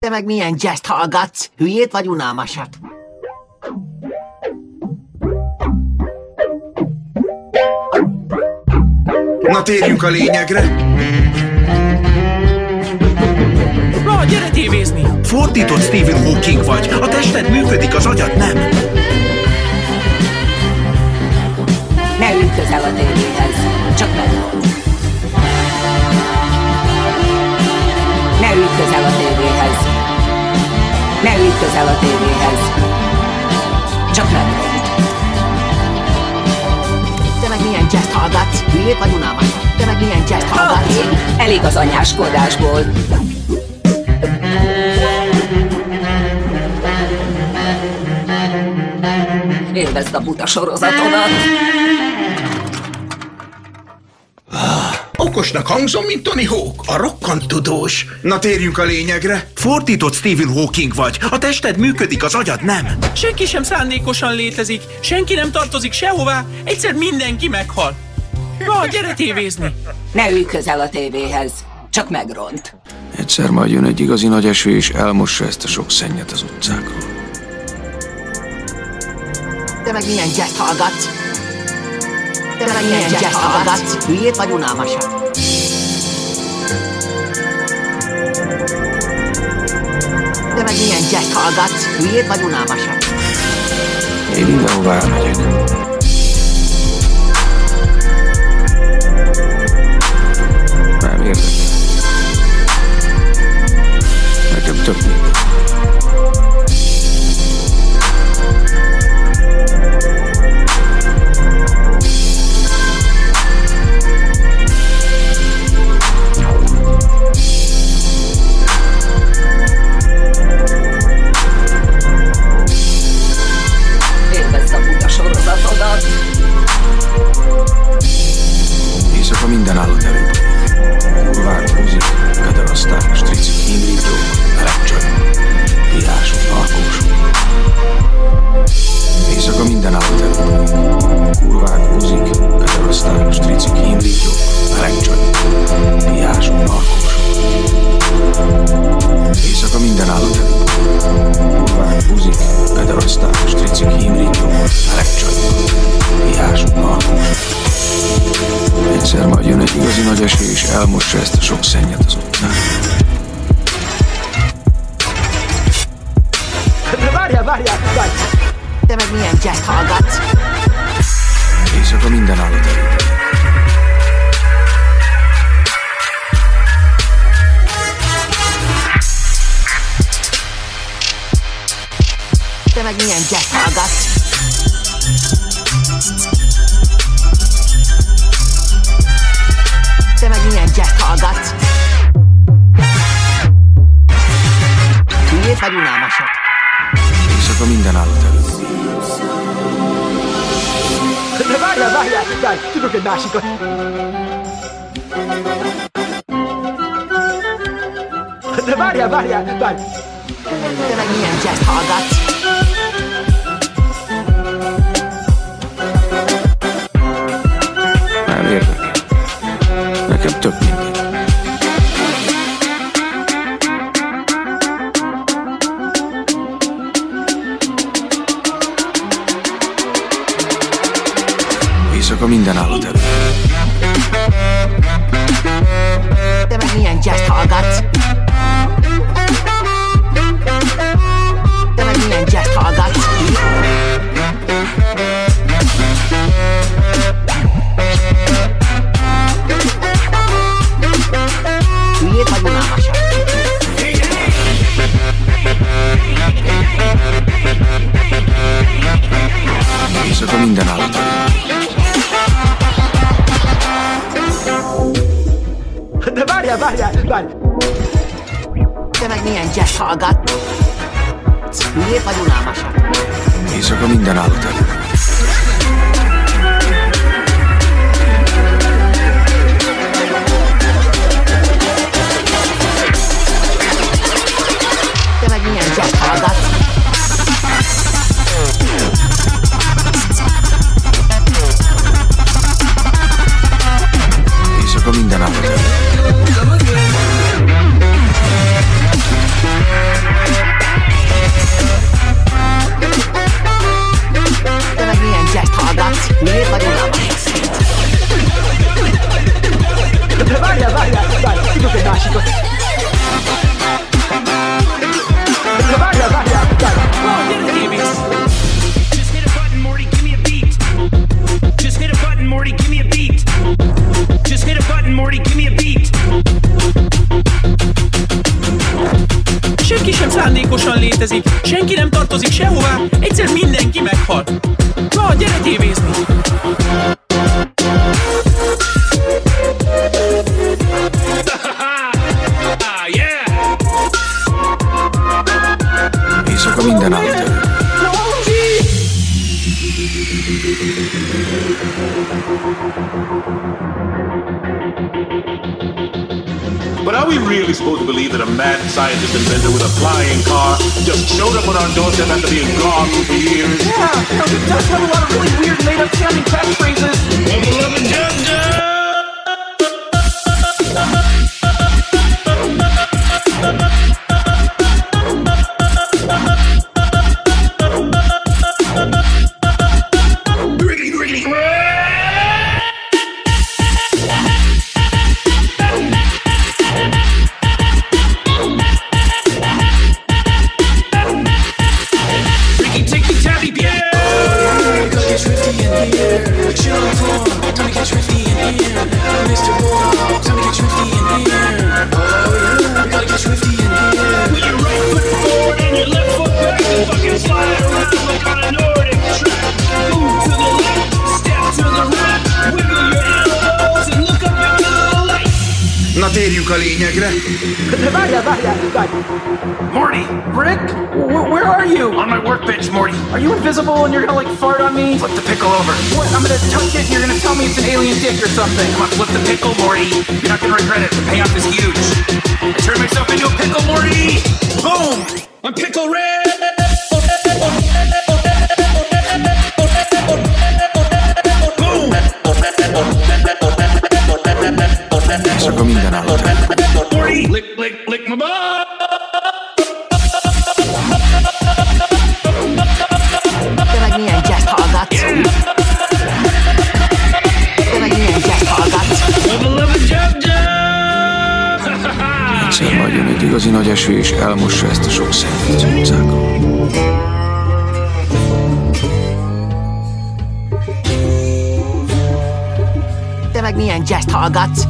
Te meg milyen jazz hallgatsz? Hülyét vagy unalmasat? Na térjünk a lényegre. Na, gyere tévézni! Fordított Stephen Hawking vagy. A tested működik, az agyad nem. Közel a tévéhez. Csak megmond. Te meg milyen jazz hallgatsz? Hülyét vagy unalmasat? Te meg milyen jazz hallgatsz? Elég az anyáskodásból. Élvezd a buta sorozatodat. Okosnak hangzom, mint Tony Hawk, a rokkant tudós. Na térjünk a lényegre. Fordított Stephen Hawking vagy. A tested működik, az agyad nem. Senki sem szándékosan létezik, senki nem tartozik sehová, egyszer mindenki meghal. Na, gyere tévézni! Ne ülj közel a tévéhez, csak megront. Egyszer majd jön egy igazi nagy eső, és elmossa ezt a sok szennyet az utcákról. Te meg milyen jazz hallgatsz? Te meg milyen jazz hallgatsz? Hülyét vagy unalmasat? Te meg milyen jazz hallgatsz? Hülyét vagy. Vagy unalmasat? Éjszaka minden állat előtt. De várjál, várjál, várjál! Tudok egy másikat! De várjál, várjál, várjál! Te meg milyen jazz hallgatsz? Nem érdekel. Nekem tök mindegy. Lényegre. De várjál, várjál, várjál. Morty! Rick, wh- where are you? On my workbench, Morty! Are you invisible and you're gonna like fart on me? Flip the pickle over. What? I'm gonna touch it and you're gonna tell me it's an alien dick or something. Come on, flip the pickle, Morty! You're not gonna regret it. The payoff is huge. I turned myself into a pickle, Morty! Boom! I'm pickle red! Boom! Éjszaka minden állat elő. Morty! Lick, lick, lick my butt! Te meg milyen jazz hallgatsz? Te meg milyen jazz hallgatsz? Egyszer majd jön egy igazi nagy eső, és elmossa ezt a sok szennyet az utcákon. Te meg milyen jazz hallgatsz?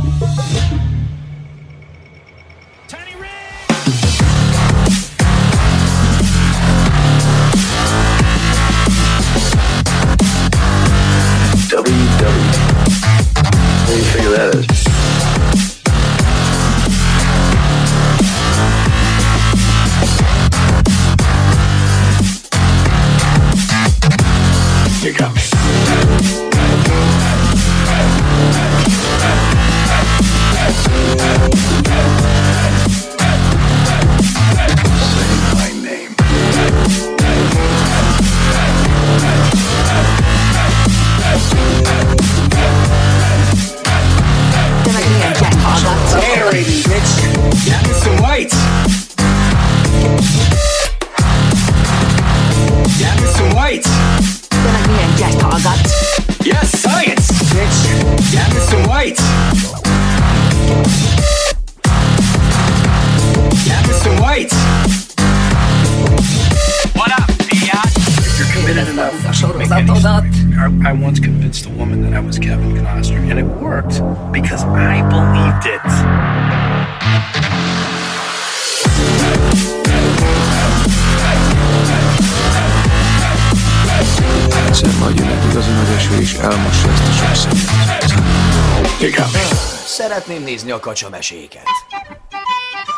Nézni a kacsameséket.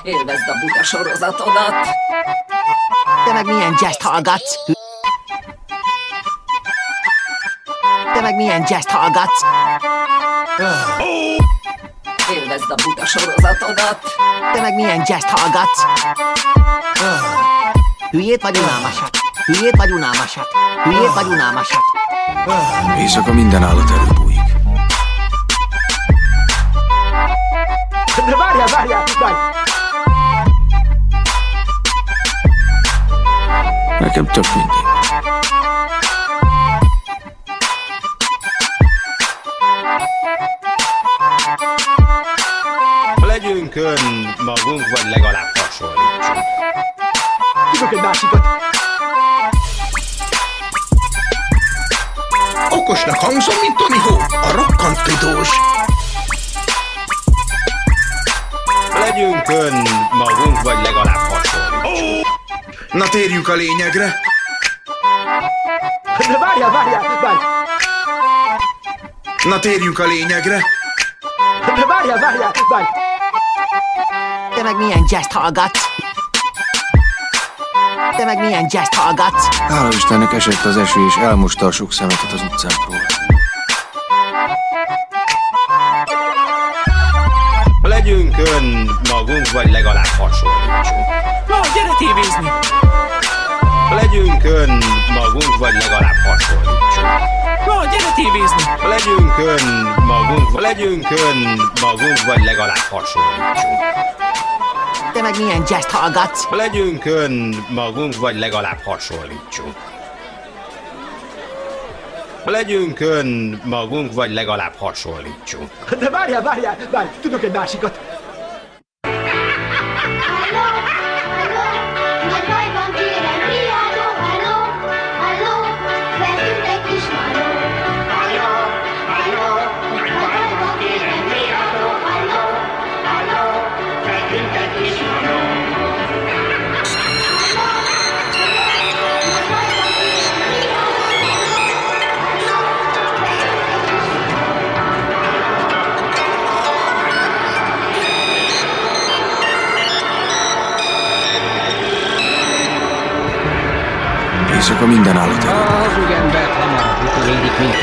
Élvezd a buta sorozatodat. Te meg milyen jazz hallgatsz? Te meg milyen jazz hallgatsz? Élvezd a buta sorozatodat. Te meg milyen jazz hallgatsz? Hülyét vagy unalmasat? Hülyét vagy unalmasat? Hülyét vagy unalmasat? Éjszaka minden állat előbújik. De várjál, várjál, várjál. Nekem tök mindegy. Legyünk ön magunk, vagy legalább hasonlítsunk. Tudok egy másikat. Okosnak hangzom, mint Tony Hawk, a rokkant tudós. Legyünk ön magunk, vagy legalább hasonlítsunk. Na térjünk a lényegre. De várjál, várjál, várjál! Na térjünk a lényegre. De várjál, várjál, várjál! Te meg milyen jazzt hallgatsz? Te meg milyen jazzt hallgatsz? Hála Istennek esett az eső, és elmosta a sok szemetet az utcákról. Önmagunk, vagy legalább hasonlítsunk. Na, gyere tévézni! Legyünk önmagunk, vagy legalább hasonlítsunk. Na, gyere tévézni! Legyünk önmagunk, legyünk önmagunk, vagy legalább hasonlítsunk. Te meg milyen jazzt hallgatsz? Legyünk önmagunk, vagy legalább hasonlítsunk. Legyünk önmagunk, vagy legalább hasonlítsunk. De várjál, várjál, várjál! Tudok egy másikat! Minden állat elő. A hazug embert hamarabb utolérik, mint a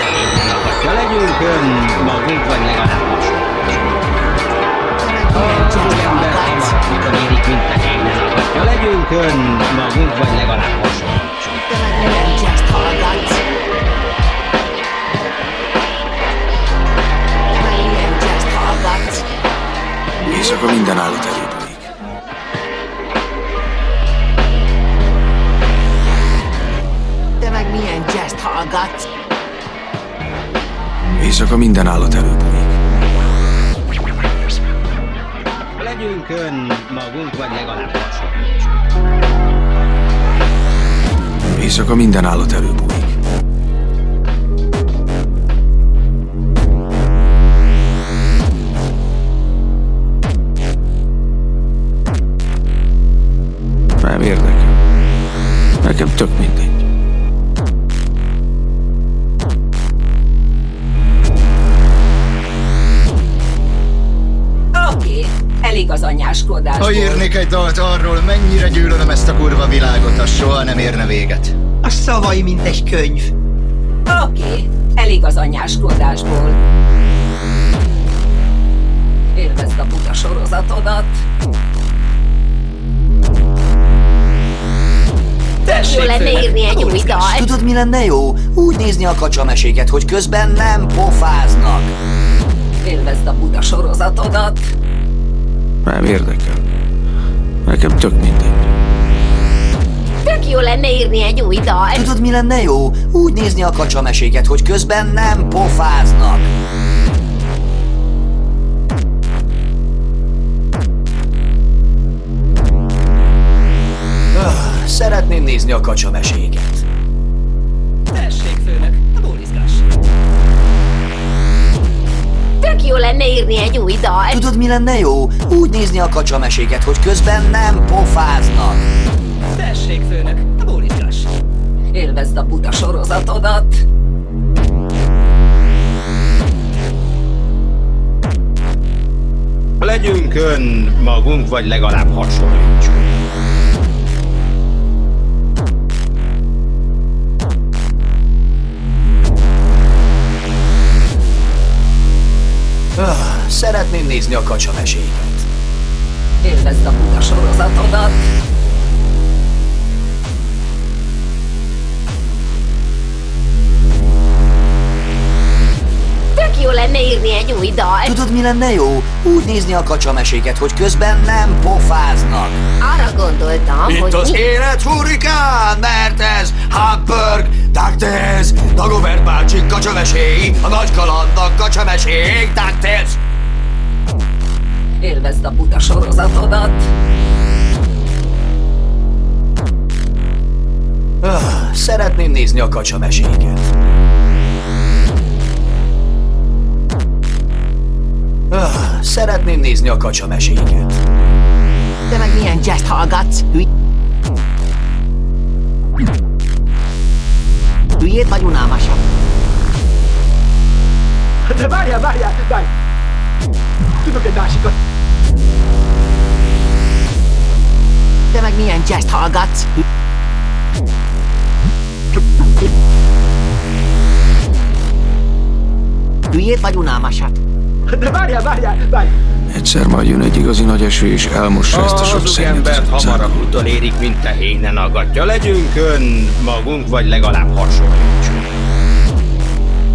akatja. Legyünk önmagunk, vagy legalább hasonlítsunk. A hamarabb mint. Legyünk önmagunk, vagy legalább meg hallgatsz? Éjszaka minden állat előbújik. Jazzt hallgatsz? Éjszaka minden állat előbújik. Legyünk önmagunk, vagy legalább hasonlítsunk. Éjszaka minden állat előbújik. Anyáskodásból. Ha írnék egy dalt arról, mennyire gyűlölöm ezt a kurva világot, az soha nem érne véget. A szavai, mint egy könyv. Oké, elég az anyáskodásból. Élvezd a buta sorozatodat. Jó lenne írni egy új dalt. Tudod, mi lenne jó? Úgy nézni a kacsameséket, hogy közben nem pofáznak. Élvezd a buta sorozatodat. Nem érdekel. Nekem tök mindegy. Tök jó lenne írni egy új dalt. Tudod, mi lenne jó? Úgy nézni a kacsameséket, hogy közben nem pofáznak. Ah, Szeretném nézni a kacsameséket. Jó lenne írni egy új dalt. Tudod, mi lenne jó? Úgy nézni a kacsameséket, hogy közben nem pofáznak. Tessék, főnök, bólizgass. Élvezd a buta sorozatodat. Legyünk önmagunk, vagy legalább hasonlítsunk. Nézni a kacsameséket. Élvezd a buta sorozatodat. Tök jó lenne írni egy új dalt. Tudod, mi lenne jó? Úgy nézni a kacsameséket, hogy közben nem pofáznak. Arra gondoltam, Itt hogy az mi... élet hurikán, mert ez Hamburg, DuckTales, Dagobert bácsi kacsameséi, a nagy kalandnak kacsamesék, DuckTales. Élvezd a buta sorozatodat! Ah, szeretném nézni a kacsa meséket. Ah, szeretném nézni a kacsa meséket. De meg milyen jazz hallgatsz, hüly... Hülyét vagy unalmasabb? De várjál, várjál, várj! Tudok egy másikat! Te meg milyen jazz hallgatsz? Hülyét vagy unalmasabb? De várjál, várjál, várj! Egyszer majd jön egy igazi nagy eső, és elmossa ezt a sok Az szennyet az embert hamarabb utolérik, mint tehénen aggatja. Legyünk ön magunk, vagy legalább hasonlítsunk.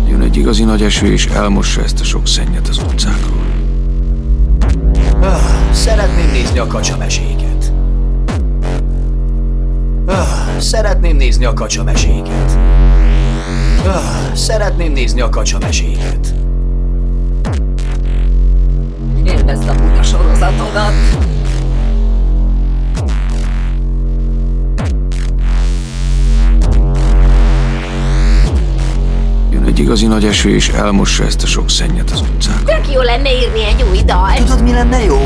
Jön egy igazi nagy eső, és elmossa ezt a sok szennyet az utcákról. Ah, Szeretném nézni a kacsameséket. Ah, Szeretném nézni a kacsameséket. Ah, Szeretném nézni a kacsameséket. Élvezd a buta sorozatodat. Egy igazi nagy eső, és elmossa ezt a sok szennyet az utcákról. Tök jó lenne írni egy új dalt. Tudod, mi lenne jó?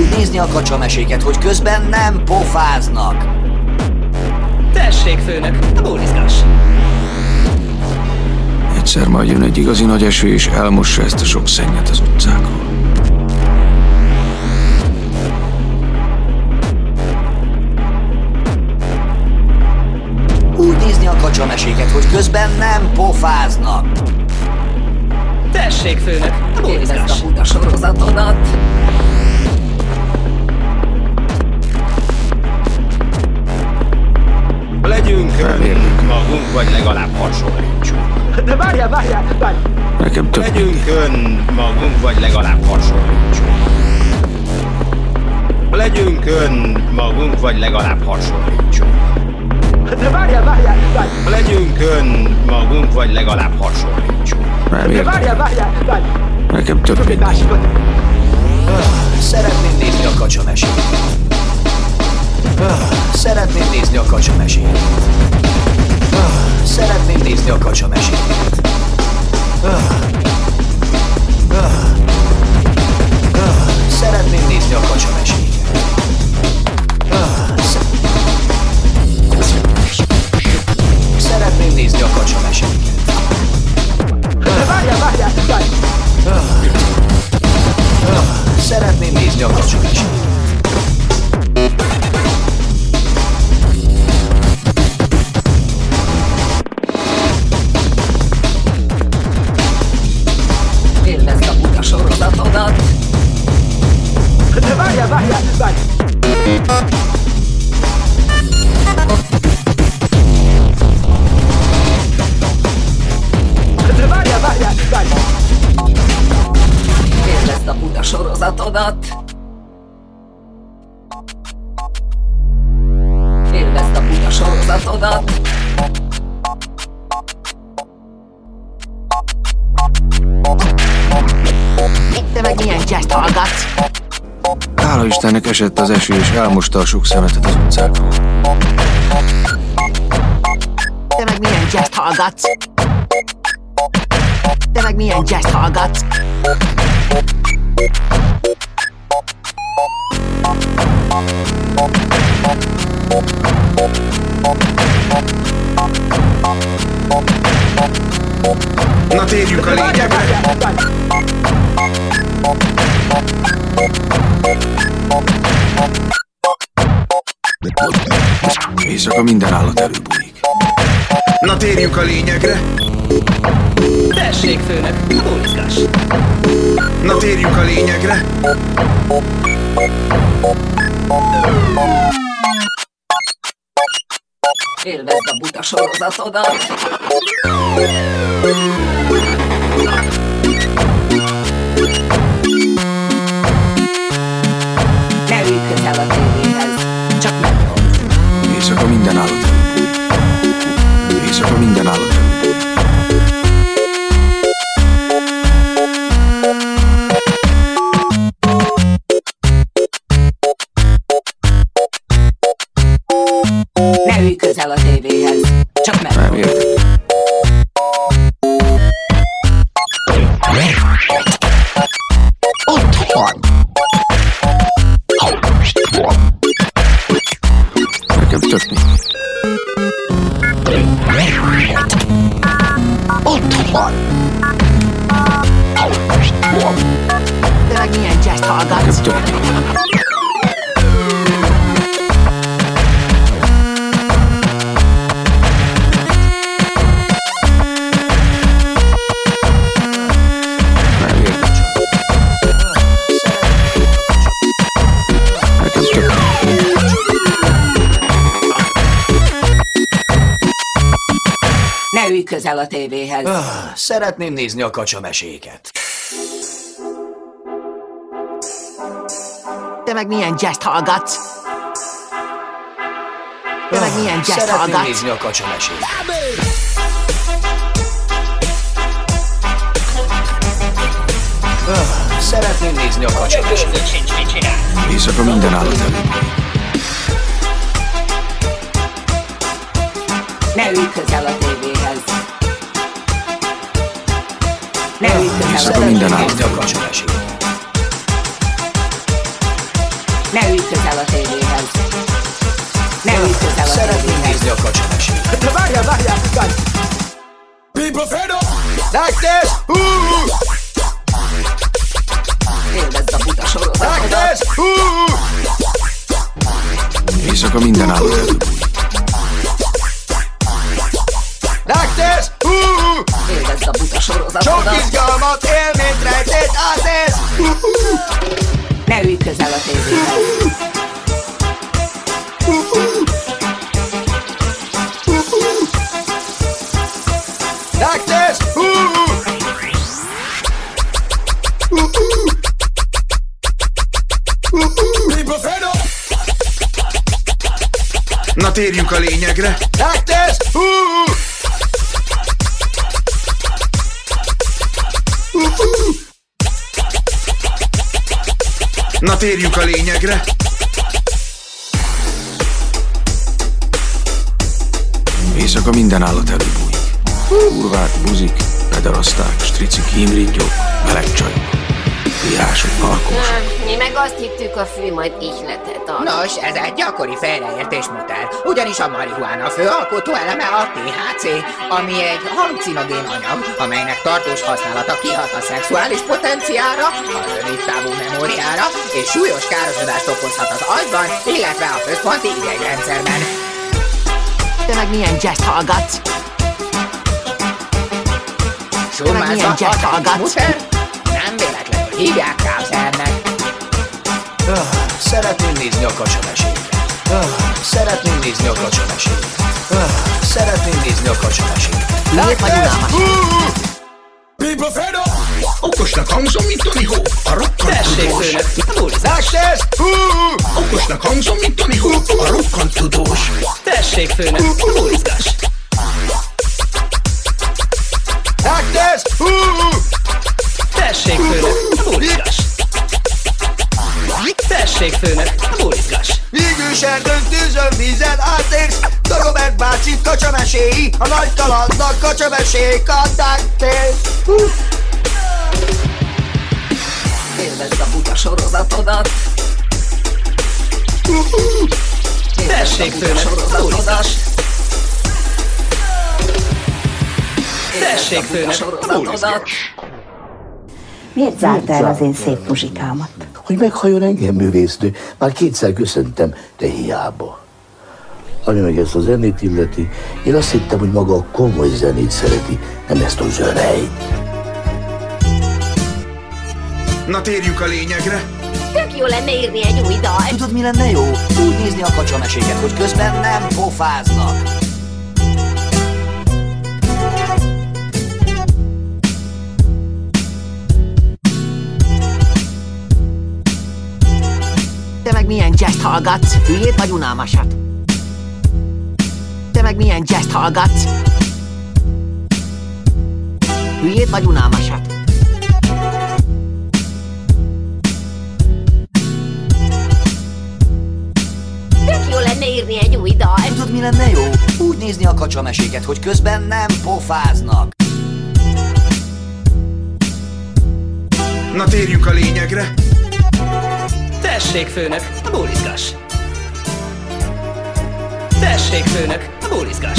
Úgy nézni a kacsameséket, hogy közben nem pofáznak. Tessék, főnök, bólizgass. Egyszer majd jön egy igazi nagy eső, és elmossa ezt a sok szennyet az utcákról. Nézni a kacsameséket, hogy közben nem pofáznak. Tessék, főnök, bólizgass. a buta sorozatodat. Legyünk ön magunk, vagy legalább hasonlítsunk. De várjál, várjál, várj! Nekem tök Legyünk ön magunk, vagy legalább hasonlítsunk. Legyünk ön magunk, vagy legalább hasonlítsunk. De várjál, várjál, várj! Legyünk ön magunk, vagy legalább hasonlítsunk. Nem De várjál, várjál, várj! Nekem tök egy másikat. Ah, Szeretném nézni a kacsameséket. Ah, Szeretném nézni a kacsameséket. Ah, Szeretném nézni a kacsameséket. Elmosta a sok szemetet az utcákról. Te meg milyen jazz hallgatsz? Te meg milyen jazz hallgatsz? Na térjünk a lényegre. várjál, várj! Éjszaka minden állat előbújik. Na térjünk a lényegre. Tessék, főnök, bólizgass. Na térjünk a lényegre. Élvezd a buta sorozatodat. Közel a tévéhez. Ah, Szeretném nézni a kacsameséket. Te meg milyen jazz hallgatsz? Te meg milyen jazz Szeretném hallgatsz? nézni a kacsameséket. Ah, Szeretném nézni a kacsameséket. Éjszaka minden állat előbb. Ne ülj közel a tévéhez. Ne ülj közel a Éjszaka minden előbb. Ne ülj közel a tévéhez. Ne ülj közel a Szeretném tévéhez. nézni a kacsameséket. De várjál, várjál, várjál! People fed up! Like this! Ooh! Élvezd a buta sorozatodat. Like this! Ooh! Éjszaka minden állat előbb. Like this! Ooh! Élvezd a buta Sok sorozatodat. izgalmat, élményt rejtét átnéz! Ne ülj közel a tévéhez. Fed up! Na térjünk a lényegre. Like this! Térjünk a lényegre. Éjszaka minden állat előbújik. Kurvák, buzik, pederaszták, stricik, hímrítyók, meleg diások, alkósok. Mi meg azt hittük, a fő majd ihletet ad. Nos, ez egy gyakori félreértés mutat, ugyanis a marihuána fő alkotó eleme a THC, ami egy halucinogén anyag, amelynek tartós használata kihat a szexuális potenciára, a rövid távú memóriára, és súlyos károsodást okozhat az agyban, illetve a központi idegrendszerben. Te meg milyen jazz hallgatsz? Summázva milyen jazz hallgatsz? Hívják kábszernek. Ah, Szeretném nézni a kacsameséket. Ah, Szeretném nézni a kacsameséket. Ah, Szeretném nézni a kacsameséket. Miért vagy unalmas? People fed up! Okosnak hangzom, mint Tony Hawk, a rokkant Tessék, tudós. Like this! Ooh! Okosnak hangzom, mint Tony Hawk, a rokkant tudós. Tessék, főnök, tanulizgass! Like this! Tessék, főnök, tanulizgass! Tessék, főnök, tanulizgass! Végül serdőn tűzön vízen átérsz Dagobert bácsi kacsameséi A nagy kalandnak kacsamesék adták tész Élvezd a buta sorozatodat. Tessék, főnök, tanulizgass! Tessék, főnök, sorozatodat. Miért zárta el az én szép muzsikámat? Hogy meghalljon engem, művésznő. Már kétszer köszöntem, de hiába. Ami meg ezt a zenét illeti, én azt hittem, hogy maga a komoly zenét szereti, nem ezt a zsörejt. Na térjünk a lényegre. Tök jó lenne írni egy új dalt. Tudod, mi lenne jó? Úgy nézni a kacsameséket, hogy közben nem pofáznak. Meg milyen jazz hallgatsz? Hülyét vagy unalmasat? Te meg milyen jazz hallgatsz? Hülyét vagy unalmasat? Tök jó lenne írni egy új dalt. Tudod, mi lenne jó? Úgy nézni a kacsameséket, hogy közben nem pofáznak. Na térjünk a lényegre. Tessék, főnök, a bólizgas. Tessék, főnök, a bólizgas.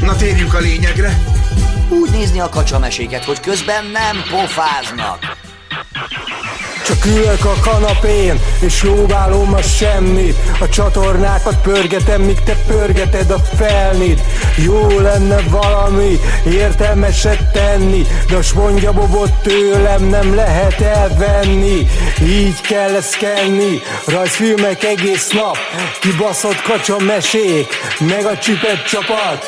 Na térjünk a lényegre. Úgy nézni a kacsameséket, hogy közben nem pofáznak. Csak ülök a kanapén, és jóválom a semmit. A csatornákat pörgetem, míg te pörgeted a felnit. Jó lenne valami értelmeset tenni De a spongyabobot tőlem nem lehet elvenni. Így kell eszkenni, rajzfilmek egész nap Kibaszott kacsa mesék, meg a csipet csapat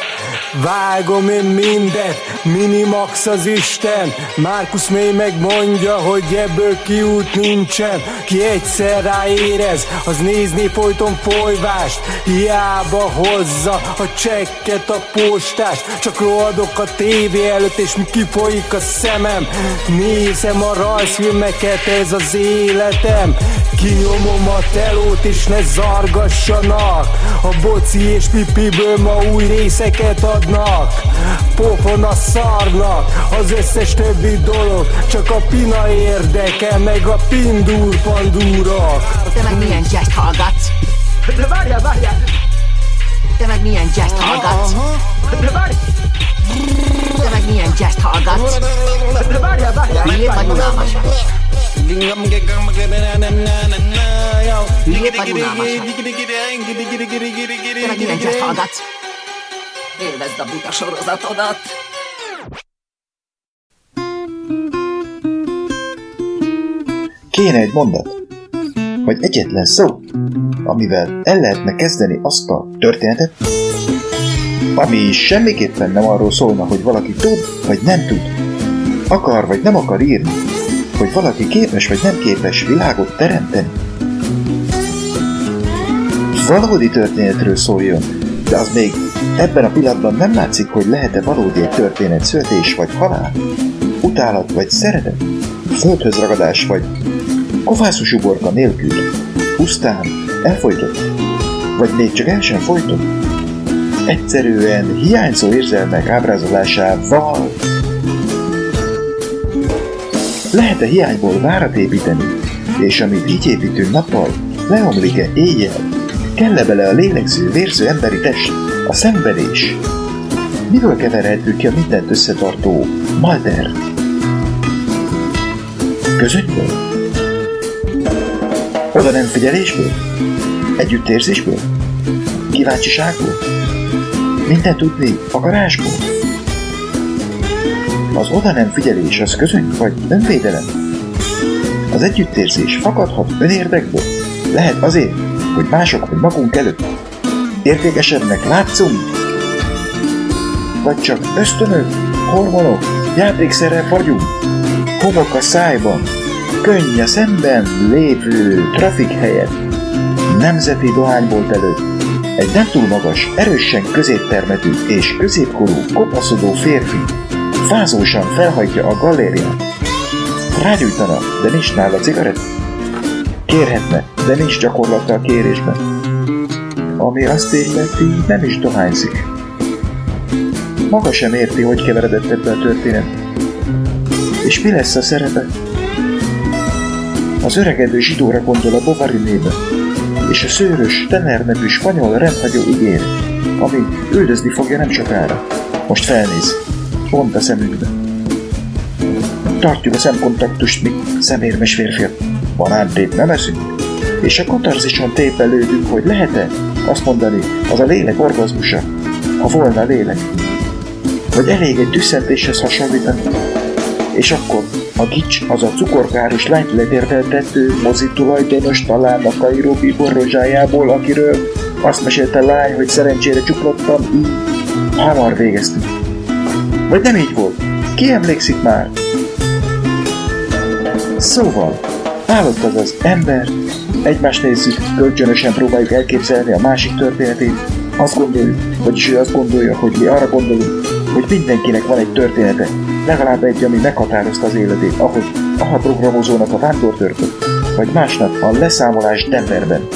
Vágom én mindet, Minimax az Isten. Márkusz mély megmondja, hogy ebből kiút nincsen. Ki egyszer ráérez, az nézni folyton folyvást. Hiába hozza a csekket a postás Csak rohadok a tévé előtt és mi kifolyik a szemem. Nézem a rajzfilmeket, ez az életem. Kinyomom a telót és ne zargassanak. A boci és pipiből ma új részeket adnak Pofon a szarnak, az összes többi dolog Csak a pina érdekel, meg a pindur pandúra Te meg milyen jazz hallgatsz? De várjál, várjál! Te meg milyen jazz hallgatsz? De várj! Te meg milyen jazz hallgatsz? De várjál, várjál! Hülyét vagy unalmasak? Hülyét vagy unalmasak? Te meg milyen jazz hallgatsz? Élvezd a buta sorozatodat! Kéne egy mondat, vagy egyetlen szó, amivel el lehetne kezdeni azt a történetet, ami semmiképpen nem arról szólna, hogy valaki tud, vagy nem tud, akar, vagy nem akar írni, hogy valaki képes, vagy nem képes világot teremteni. Valódi történetről szóljon, de az még ebben a pillanatban nem látszik, hogy lehet-e valódi egy történet születés vagy halál, utálat vagy szeretet, földhöz ragadás vagy kovászos uborka nélkül, pusztán elfolytott, vagy még csak el sem folytott, egyszerűen hiányzó érzelmek ábrázolásával. Lehet-e hiányból várat építeni, és amit így építünk nappal, leomlik-e éjjel, kell-e bele a lélegző, vérző emberi test, a szenvedés? Miből keverhetünk ki a mindent összetartó Malter? Közöttből? Oda nem figyelésből? Együttérzésből? Kíváncsiságból? Minden tudni akarásból? Az oda nem figyelés az közöny vagy önvédelem? Az együttérzés fakadhat önérdekből? Lehet azért, hogy mások vagy magunk előtt értékesebbnek látszunk? Vagy csak ösztönök, hormonok, játékszerrel vagyunk? Homok a szájban, könny a szemben lévő trafik helyett, nemzeti dohánybolt előtt, egy nem túl magas, erősen középtermetű és középkorú kopaszodó férfi fázósan felhajtja a galériát. Rágyújtana, de nincs nála cigarett. Kérhetne, de nincs gyakorlata a kérésben. Ami azt illeti, nem is dohányzik. Maga sem érti, hogy keveredett ebbe a történet. És mi lesz a szerepe? Az öregedő zsidóra gondol a Bovary néve, és a szőrös, tener nevű spanyol rendhagyó ígér, ami üldözni fogja nem sokára. Most felnéz, pont a szemünkbe. Tartjuk a szemkontaktust, mi szemérmes férfiak. Banántét nem eszünk. És a katarzison tépelődünk, hogy lehet-e azt mondani, az a lélek orgazmusa, ha volna lélek. Vagy elég egy tüsszentéshez hasonlítani. És akkor a gics, az a cukorkáros lányt letérdeltető mozi tulajdonos talán a Kairó bíbor rozsájából, akiről azt mesélte lány, hogy szerencsére csuklottam, így hamar végeztünk. Vagy nem így volt? Ki emlékszik már? Szóval, állott az az ember, egymást nézzük, kölcsönösen próbáljuk elképzelni a másik történetét, azt gondoljuk, vagyis ő azt gondolja, hogy mi arra gondolunk, hogy mindenkinek van egy története, legalább egy, ami meghatározta az életét, ahogy a programozónak a vándortörpök, vagy másnap a leszámolás Denverben.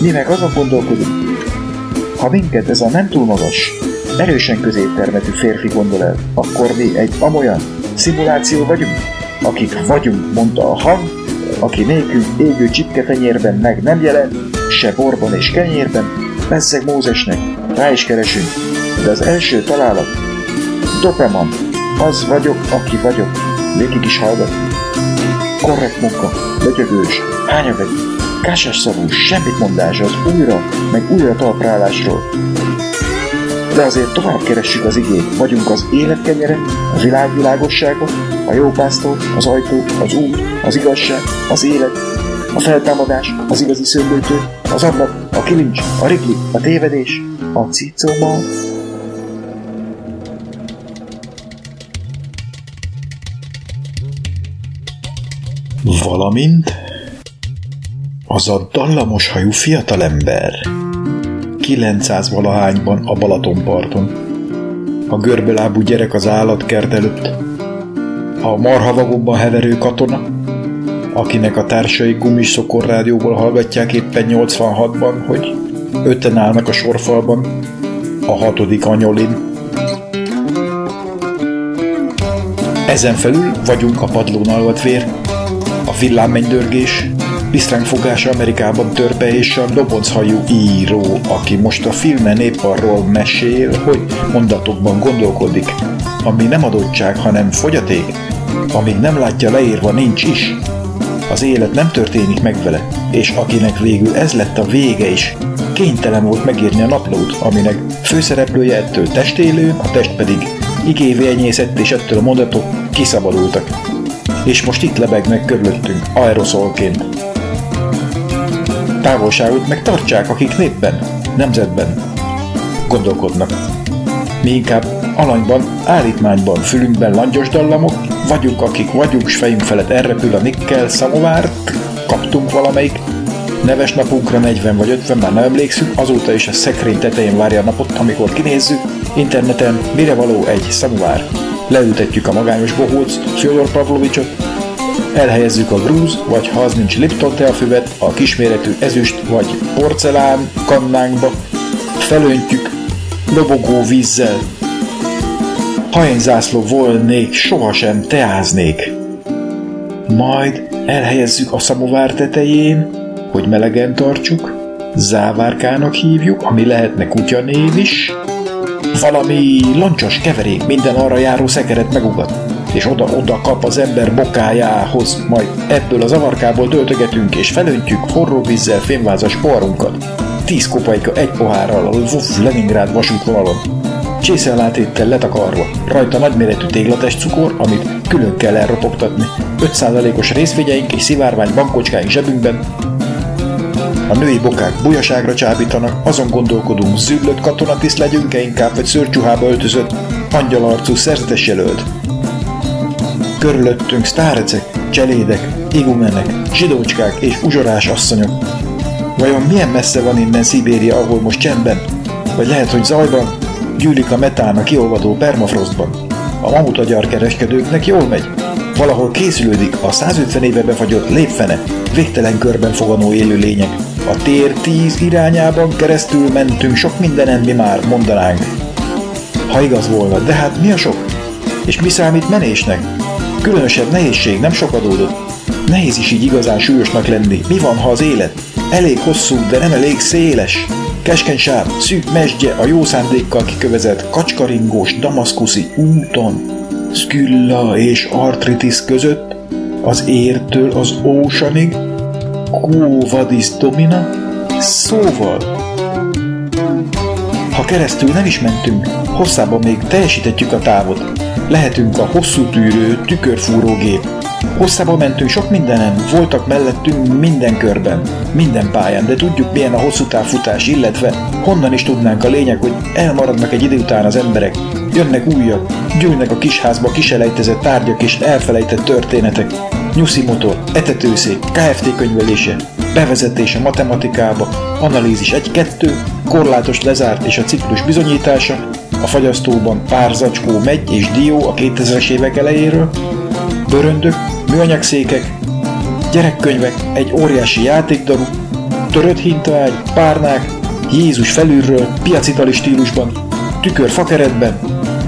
Mi meg azon gondolkodunk, ha minket ez a nem túl magas, erősen középtermetű férfi gondol el, akkor mi egy amolyan szimuláció vagyunk, akik vagyunk, mondta a hang, aki nélkül égő csipketenyérben meg nem jelent, se borban és kenyérben, bezzeg Mózesnek, rá is keresünk, de az első találat Doberman. Az vagyok, aki vagyok. Végig is hallgat. Korrekt munka, lötyögős, hányavegy, kásás szavú, semmit mondás az újra, meg újra talprálásról. De azért tovább keressük az igét. Vagyunk az élet kenyere, a világ világossága, a jó pásztor, az ajtó, az út, az igazság, az élet, a feltámadás, az igazi szöndőtő, az ablak, a kilincs, a rigli, a tévedés, a cicoma. Valamint az a dallamos hajú fiatalember 900 valahányban a Balatonparton. A görbelábú gyerek az állatkert előtt. A marhavagokban heverő katona, akinek a társai gumis szokorrádióból hallgatják éppen 86-ban, hogy öten állnak a sorfalban, a hatodik anyolin. Ezen felül vagyunk a padlón alvatvér, a villámmenydörgés, Pisztránk fogása Amerikában törpe és a dobozhajú író, aki most a filmen épp arról mesél, hogy mondatokban gondolkodik, ami nem adottság, hanem fogyaték, amíg nem látja leírva, nincs is. Az élet nem történik meg vele, és akinek végül ez lett a vége is, kénytelen volt megírni a naplót, aminek főszereplője ettől testélő, a test pedig igévélnyészett, és ettől a mondatok kiszabadultak. És most itt lebegnek körülöttünk, aeroszolként. Távolságot meg tartsák, akik népben, nemzetben gondolkodnak. Mi inkább alanyban, állítmányban, fülünkben langyos dallamok, vagyunk, akik vagyunk, s fejünk felett elrepül a nikkel szamovárt, kaptunk valamelyik, neves napunkra 40 vagy 50, már nem emlékszünk, azóta is a szekrény tetején várja a napot, amikor kinézzük, interneten mire való egy szamovár. Leültetjük a magányos bohóc, Fyodor Pavlovicsot, elhelyezzük a grúz, vagy ha az nincs Lipton teafüvet, a kisméretű ezüst vagy porcelán kannánkba, felöntjük lobogó vízzel. Ha én zászló volnék, sohasem teáznék. Majd elhelyezzük a szamovár tetején, hogy melegen tartsuk, závárkának hívjuk, ami lehetne kutyanév is, valami loncsos keverék minden arra járó szekeret megugat, és oda-oda kap az ember bokájához, majd ebből az avarkából töltögetünk és felöntjük forró vízzel fémvázas poharunkat. Tíz kopajka egy pohárral a Lvov Leningrád vasútvonalon. Csészellátéttel letakarva, rajta nagyméretű téglatest cukor, amit külön kell elropogtatni. 5%-os részvényeink és szivárvány bankocskáink zsebünkben, a női bokák bujaságra csábítanak, azon gondolkodunk, züllött katonatiszt legyünk-e inkább, vagy szörcsuhába öltözött, angyalarcú szerzetes jelölt. Körülöttünk sztárecek, cselédek, igumenek, zsidócskák és uzsorás asszonyok. Vajon milyen messze van innen Szibéria, ahol most csendben? Vagy lehet, hogy zajban? Gyűlik a metán a kiolvadó permafrostban. A mamutagyar kereskedőknek jól megy. Valahol készülődik a 150 éve befagyott lépfene, végtelen körben foganó élő lények. A tér tíz irányában keresztül mentünk, sok mindenen mi már mondanánk. Ha igaz volna, de hát mi a sok? És mi számít menésnek? Különösebb nehézség nem sok adódott. Nehéz is így igazán súlyosnak lenni. Mi van, ha az élet? Elég hosszú, de nem elég széles. Keskeny sár, szűk mesdje a jó szándékkal kikövezett kacskaringós damaszkuszi úton, Skylla és Artritis között, az értől az ósanig, Quo vadis domina? Szóval, ha keresztül nem is mentünk, hosszában még teljesítetjük a távot. Lehetünk a hosszú tűrő tükörfúrógép. Hosszában mentünk sok mindenen, voltak mellettünk minden körben, minden pályán, de tudjuk milyen a hosszú távfutás, illetve honnan is tudnánk a lényeg, hogy elmaradnak egy idő után az emberek, jönnek újak, gyűlnek a kisházba kiselejtezett tárgyak és elfelejtett történetek, nyuszi motor, etetőszék, KFT könyvelése, bevezetés a matematikába, analízis 1-2, korlátos lezárt és a ciklus bizonyítása, a fagyasztóban pár zacskó megy és dió a 2000-es évek elejéről, bőröndök, műanyagszékek, gyerekkönyvek, egy óriási játékdaru, törött hintaágy, párnák, Jézus felülről, piacitali stílusban, tükör fakeretben,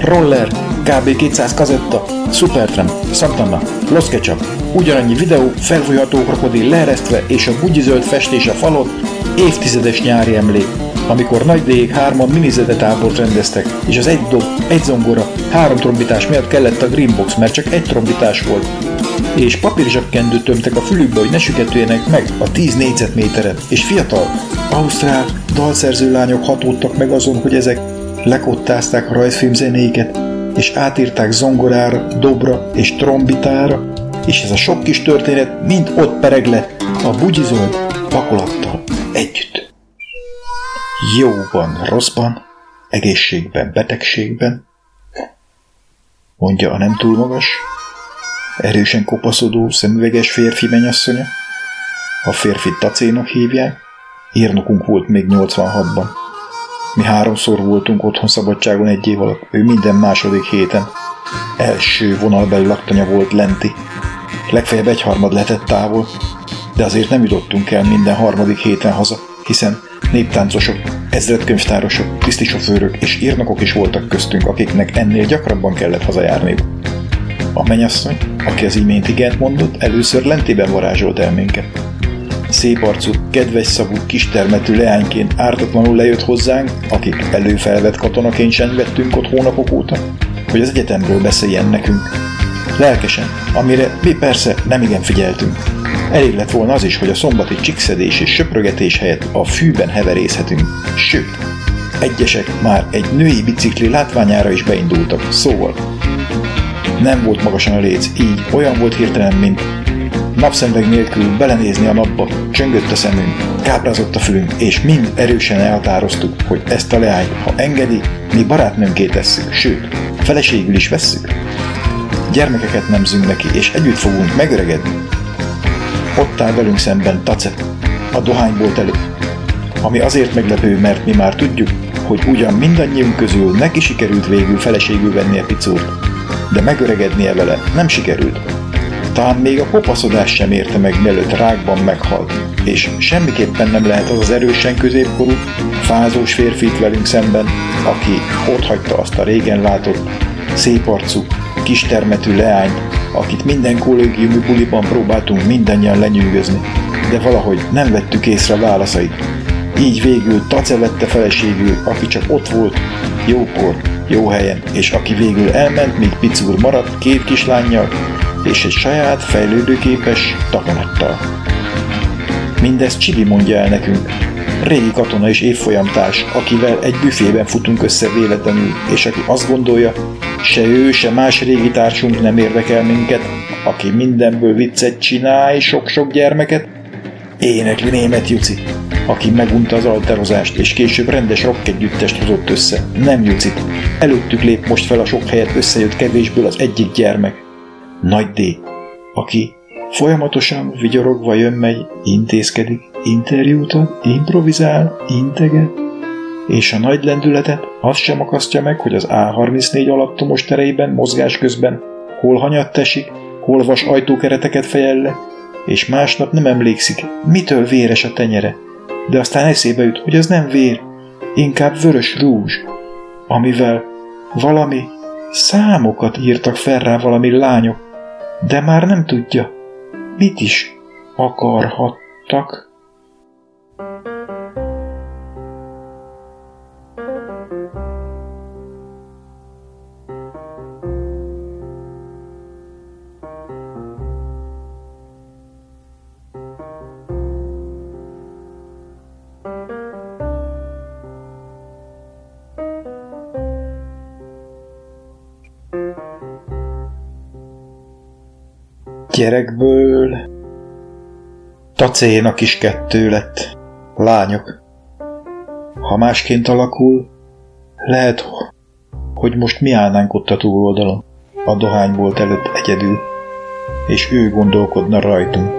roller, kb. 200 kazetta, Supertram, Santana, Los Ketchup, ugyanannyi videó, felfújható krokodil leeresztve és a bugyizöld festés a falon, évtizedes nyári emlék, amikor nagy D hárman minizede tábort rendeztek, és az egy dob, egy zongora, három trombitás miatt kellett a Greenbox, mert csak egy trombitás volt, és papírzsebkendőt tömtek a fülükbe, hogy ne süketüljenek meg a 10 négyzetméteren, és fiatal, ausztrál, dalszerző lányok hatódtak meg azon, hogy ezek lekottázták a rajzfilm zenéket, és átírták zongorára, dobra és trombitára, és ez a sok kis történet mind ott pereg le a bugyizó vakolattal együtt. Jóban, rosszban, egészségben, betegségben, mondja a nem túl magas, erősen kopaszodó, szemüveges férfi menyasszonya. A férfi tacénak hívják, írnokunk volt még 86-ban. Mi háromszor voltunk otthon szabadságon egy év alatt, ő minden második héten. Első vonalbeli laktanya volt lenti. Legfeljebb egyharmad lehetett távol, de azért nem jutottunk el minden harmadik héten haza, hiszen néptáncosok, ezredkönyvtárosok, tisztisofőrök és írnokok is voltak köztünk, akiknek ennél gyakrabban kellett hazajárniuk. A menyasszony, aki az imént igent mondott, először lentében varázsolt el minket. Szép arcú, kedves szavú, kistermetű leányként ártatlanul lejött hozzánk, akik előfelvett katonaként sem vettünk ott hónapok óta, hogy az egyetemről beszéljen nekünk. Lelkesen, amire mi persze nem igen figyeltünk. Elég lett volna az is, hogy a szombati csikszedés és söprögetés helyett a fűben heverészhetünk. Sőt, egyesek már egy női bicikli látványára is beindultak, szóval nem volt magasan a léc, így olyan volt hirtelen, mint napszemveg nélkül belenézni a napba, csöngött a szemünk, káprázott a fülünk, és mind erősen elhatároztuk, hogy ezt a leányt, ha engedi, mi barátnőnké tesszük, sőt, feleségül is vesszük. Gyermekeket nemzünk neki, és együtt fogunk megöregedni. Ott áll velünk szemben Tace, a dohánybolt előtt, ami azért meglepő, mert mi már tudjuk, hogy ugyan mindannyiunk közül neki sikerült végül feleségül venni a picót, de megöregednie vele nem sikerült. Talán még a kopaszodás sem érte meg, mielőtt rákban meghalt, és semmiképpen nem lehet az az erősen középkorú, fázós férfit velünk szemben, aki ott hagyta azt a régen látott, szép arcú, kistermetű leányt, akit minden kollégiumi buliban próbáltunk mindannyian lenyűgözni, de valahogy nem vettük észre válaszait. Így végül Tace vette feleségül, aki csak ott volt, jókor, jó helyen, és aki végül elment, míg Picúr maradt két kislányjal, és egy saját fejlődőképes takanattal. Mindezt Csibi mondja el nekünk, régi katona és évfolyamtárs, akivel egy büfében futunk össze véletlenül, és aki azt gondolja, se ő, se más régi társunk nem érdekel minket, aki mindenből viccet csinál, sok-sok gyermeket, énekli német Juci, aki megunta az alterozást, és később rendes rock együttest hozott össze. Nem Jucit. Előttük lép most fel a sok helyet összejött kevésből az egyik gyermek. Nagy D, aki folyamatosan vigyorogva jön megy, intézkedik, interjút ad, improvizál, integet, és a nagy lendületet azt sem akasztja meg, hogy az A34 alattomos tereiben mozgás közben hol hanyat tesik, hol vas ajtókereteket fejel le, és másnap nem emlékszik, mitől véres a tenyere, de aztán eszébe jut, hogy ez nem vér, inkább vörös rúzs, amivel valami számokat írtak fel rá valami lányok, de már nem tudja, mit is akarhattak. Gyerekből tacénak is kettő lett. Lányok. Ha másként alakul, lehet, hogy most mi állnánk ott a túloldalon, a dohánybolt előtt egyedül, és ő gondolkodna rajtunk.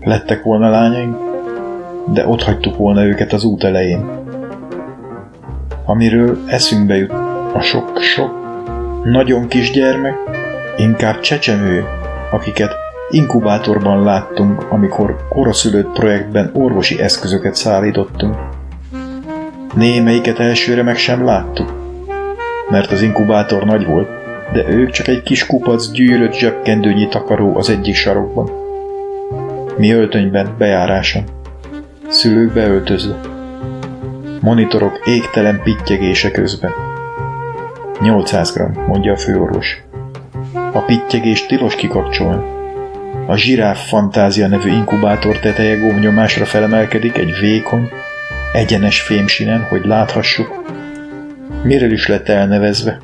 Lettek volna lányaink, de ott hagytuk volna őket az út elején. Amiről eszünkbe jut a sok-sok nagyon kis gyermek, inkább csecsemő, akiket inkubátorban láttunk, amikor koraszülött projektben orvosi eszközöket szállítottunk. Némelyiket elsőre meg sem láttuk, mert az inkubátor nagy volt, de ők csak egy kis kupac gyűrött zsebkendőnyi takaró az egyik sarokban. Mi öltönyben, bejáráson. szülők beöltözve. Monitorok égtelen pittyegése közben. 800 g, mondja a főorvos. A pittyegést tilos kikapcsolni. A zsiráf fantázia nevű inkubátor teteje gomnyomásra felemelkedik egy vékony, egyenes fémsinen, hogy láthassuk, miről is lett elnevezve.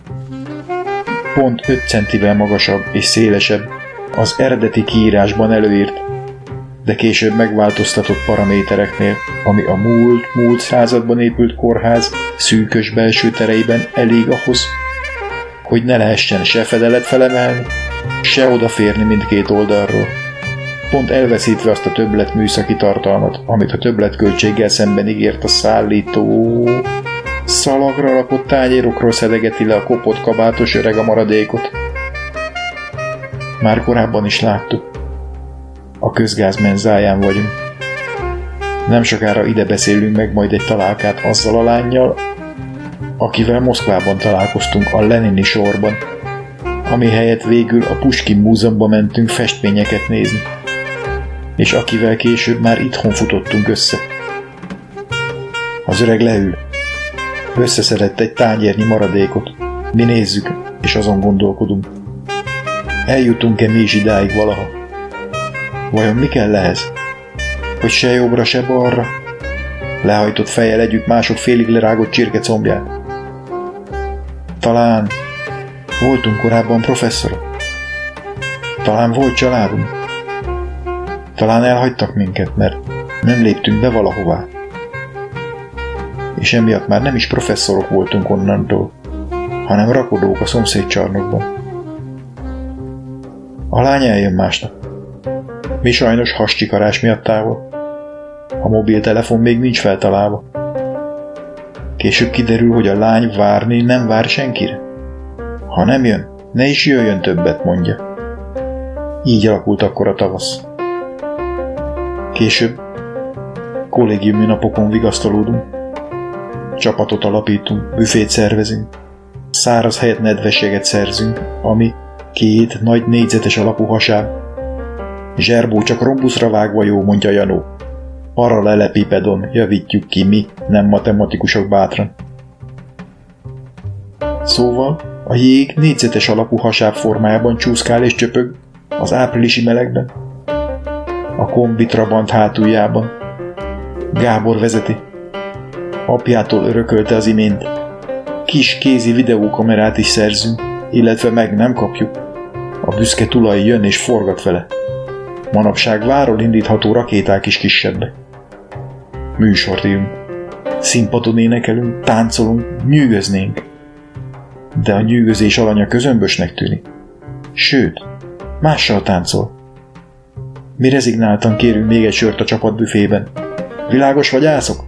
Pont 5 centivel magasabb és szélesebb az eredeti kiírásban előírt, de később megváltoztatott paramétereknél, ami a múlt, múlt században épült kórház szűkös belső tereiben elég ahhoz, hogy ne lehessen se fedelet felemelni, se odaférni mindkét oldalról. Pont elveszítve azt a többlet műszaki tartalmat, amit a többletköltséggel szemben ígért a szállító, szalagra rakott tányérokról szedegeti le a kopott kabátos öreg a maradékot. Már korábban is láttuk. A közgáz menzáján vagyunk. Nem sokára ide beszélünk meg majd egy találkát azzal a lányjal, akivel Moszkvában találkoztunk a Lenini sorban, ami helyett végül a Puskin Múzeumban mentünk festményeket nézni, és akivel később már itthon futottunk össze. Az öreg leül. Összeszedett egy tányérnyi maradékot. Mi nézzük, és azon gondolkodunk. Eljutunk-e mi is idáig valaha? Vajon mi kell ehhez? Hogy se jobbra, se balra? Lehajtott fejjel legyük mások félig lerágott csirke combját. Talán voltunk korábban professzorok. Talán volt családunk. Talán elhagytak minket, mert nem léptünk be valahová. És emiatt már nem is professzorok voltunk onnantól, hanem rakodók a szomszéd csarnokban. A lány eljön másnap. Mi sajnos hascsikarás miatt távol. A mobiltelefon még nincs feltalálva. Később kiderül, hogy a lány várni nem vár senkire. Ha nem jön, ne is jöjjön többet, mondja. Így alakult akkor a tavasz. Később kollégiumi napokon vigasztalódunk. Csapatot alapítunk, büfét szervezünk. Száraz helyett nedvességet szerzünk, ami két nagy négyzetes alapú hasáb. Zserbó csak rombuszra vágva jó, mondja Janó. Paralelepipedon javítjuk ki mi, nem matematikusok bátran. Szóval a jég négyzetes alapú hasáb formájában csúszkál és csöpög az áprilisi melegben. A kombi Trabant hátuljában. Gábor vezeti. Apjától örökölte az imént. Kis kézi videókamerát is szerzünk, illetve meg nem kapjuk. A büszke tulaj jön és forgat vele. Manapság váról indítható rakéták is kisebbek. Írunk. Színpadon énekelünk, táncolunk, nyűgöznénk. De a nyűgözés alanya közömbösnek tűnik. Sőt, mással táncol. Mi rezignáltan kérünk még egy sört a csapatbüfében. Világos vagy ászok?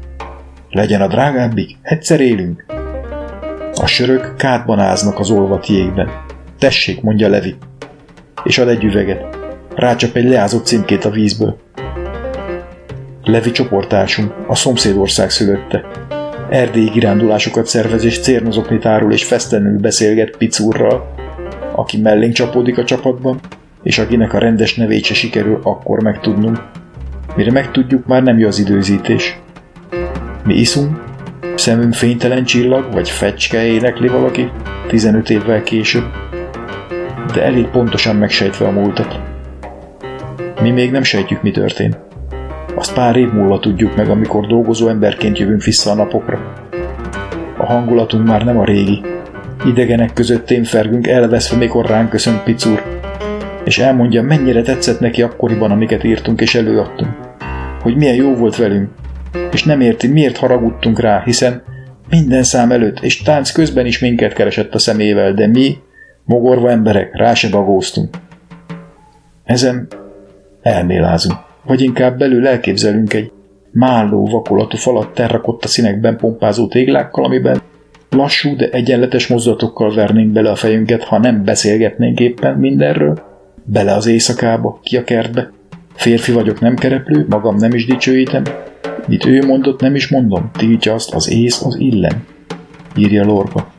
Legyen a drágábbik, egyszer élünk. A sörök kátban áznak az olvat jégben. Tessék, mondja Levi. És ad egy üveget. Rácsap egy leázott címkét a vízből. Levi csoportásunk, a szomszédország szülötte. Erdélyi kirándulásokat szervez és cérnozokni tárul és fesztenül beszélget Picurral, aki mellénk csapódik a csapatban, és akinek a rendes nevét se sikerül akkor megtudnunk. Mire megtudjuk, már nem jó az időzítés. Mi iszunk, szemünk fénytelen csillag, vagy fecske énekli valaki, 15 évvel később, de elég pontosan megsejtve a múltat. Mi még nem sejtjük, mi történt. Azt pár év múlva tudjuk meg, amikor dolgozó emberként jövünk vissza a napokra. A hangulatunk már nem a régi. Idegenek között témfergünk elveszve, mikor ránk köszönt Picur, és elmondja, mennyire tetszett neki akkoriban, amiket írtunk és előadtunk. Hogy milyen jó volt velünk, és nem érti, miért haragudtunk rá, hiszen minden szám előtt és tánc közben is minket keresett a szemével, de mi, mogorva emberek, rá se bagóztunk. Ezen elmélázunk, vagy inkább belül elképzelünk egy málló vakolatú falat terrakotta színekben pompázó téglákkal, amiben lassú, de egyenletes mozdulatokkal vernénk bele a fejünket, ha nem beszélgetnénk éppen mindenről, bele az éjszakába, ki a kertbe. Férfi vagyok, nem kereplő, magam nem is dicsőítem. Mit ő mondott, nem is mondom, tiltja azt az ész az illen. Írja Lorca,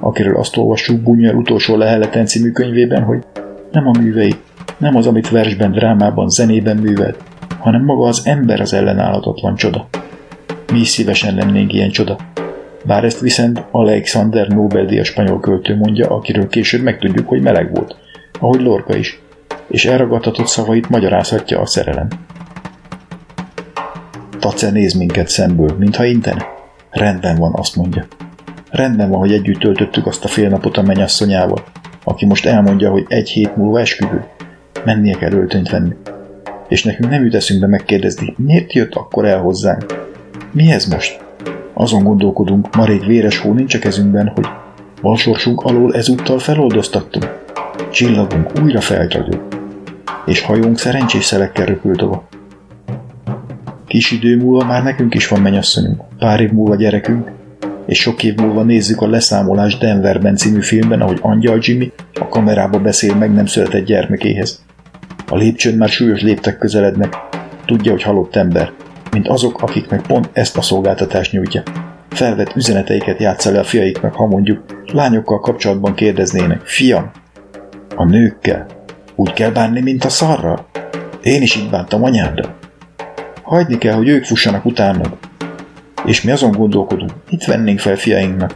akiről azt olvassuk Bunyar utolsó leheleten című könyvében, hogy nem a művei, nem az, amit versben, drámában, zenében művelt, hanem maga az ember az ellenállhatatlan csoda. Mi is szívesen lennénk ilyen csoda. Bár ezt viszont Alexander Nobel-díjas spanyol költő mondja, akiről később megtudjuk, hogy meleg volt, ahogy Lorca is, és elragadtatott szavait magyarázhatja a szerelem. Tace néz minket szemből, mintha intene. Rendben van, azt mondja. Rendben van, hogy együtt töltöttük azt a fél napot a mennyasszonyával, aki most elmondja, hogy egy hét múlva esküvő. Mennie kell öltönyt venni. És nekünk nem jut eszünkbe megkérdezni, miért jött akkor el hozzánk? Mi ez most? Azon gondolkodunk, marék véres hó nincs a kezünkben, hogy balsorsunk alól ezúttal feloldoztattunk. Csillagunk újra felragyog, és hajónk szerencsés szelekkel röpül tovább. Kis idő múlva már nekünk is van mennyasszonyunk, pár év múlva gyerekünk, és sok év múlva nézzük a leszámolás Denverben című filmben, ahogy Angyal Jimmy a kamerába beszél meg nem született gyermekéhez. A lépcsőn már súlyos léptek közelednek, tudja, hogy halott ember, mint azok, akik meg pont ezt a szolgáltatást nyújtja. Felvett üzeneteiket játsza le a fiaiknak, ha mondjuk lányokkal kapcsolatban kérdeznének, fiam, a nőkkel úgy kell bánni, mint a szarral? Én is így bántam anyáddal. Hagyni kell, hogy ők fussanak utánad. És mi azon gondolkodunk, mit vennénk fel fiainknak.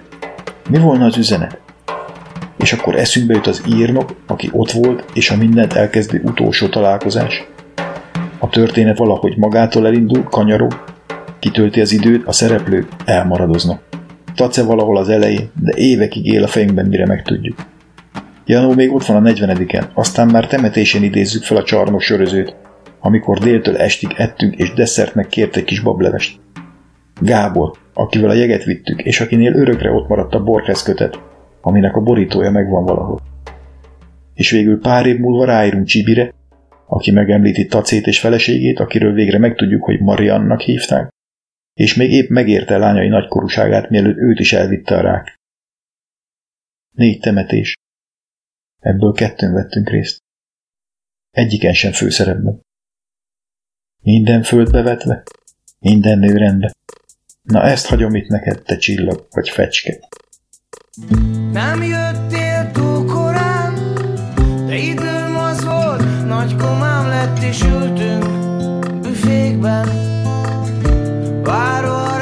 Mi volna az üzenet? És akkor eszünkbe jut az írnok, aki ott volt, és a mindent elkezdő utolsó találkozás. A történet valahogy magától elindul, kanyarog, kitölti az időt, a szereplők elmaradoznak. Tace valahol az elején, de évekig él a fejünkben, mire megtudjuk. Janó még ott van a 40 aztán már temetésén idézzük fel a csarnok sörözőt, amikor déltől estig ettünk és desszertnek kért egy kis bablevest. Gábor, akivel a jeget vittük, és akinél örökre ott maradt a Borges kötet, aminek a borítója megvan valahol. És végül pár év múlva ráírunk Csibire, aki megemlíti Tacét és feleségét, akiről végre megtudjuk, hogy Mariannak hívták, és még épp megérte lányai nagykorúságát, mielőtt őt is elvitte a rák. Négy temetés. Ebből kettőn vettünk részt. Egyiken sem főszerepben. Minden földbe vetve, minden nő rendbe. Na ezt hagyom itt neked, te csillag vagy fecske. Nem jöttél túl korán, de időm az volt, nagy komám lett és ültünk büfékben. Várva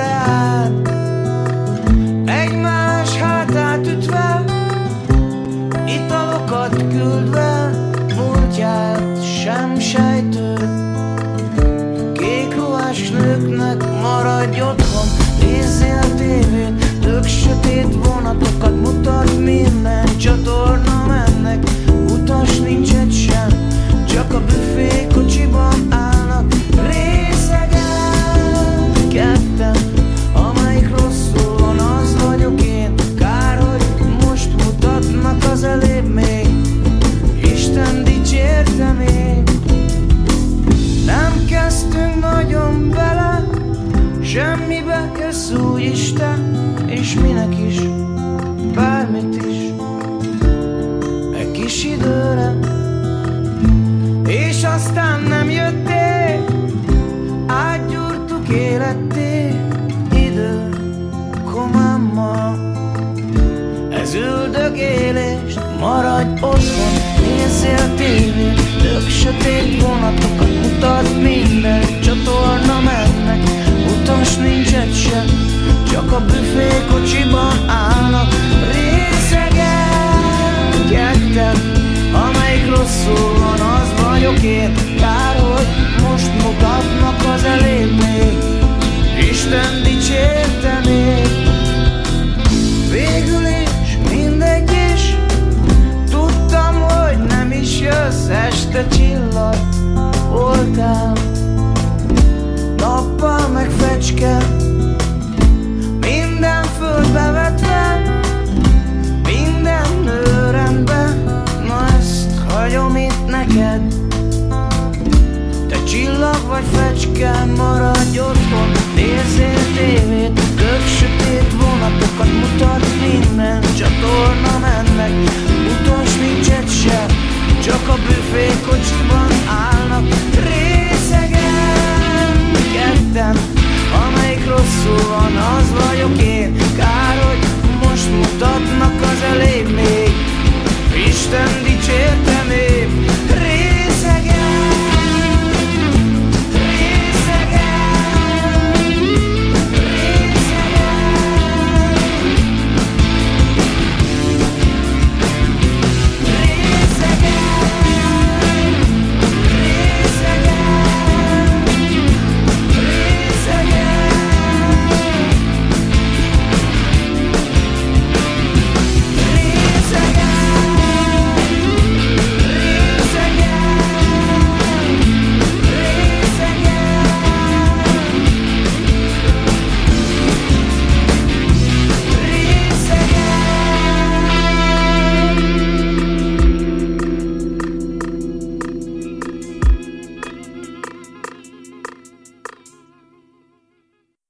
jössz Este csillag voltál Nappal meg fecske Minden földbe vetve Minden nő rendben Na ezt hagyom itt neked. Te csillag vagy fecske, maradj otthon. Nézzél tévét, tök sötét vonatokat mutat minden Csatorna mennek, Büfékocsiban állnak. Részegen Ketten, amelyik rosszul van, az vagyok én. Kár, hogy most mutatnak az elég még. Isten dicsért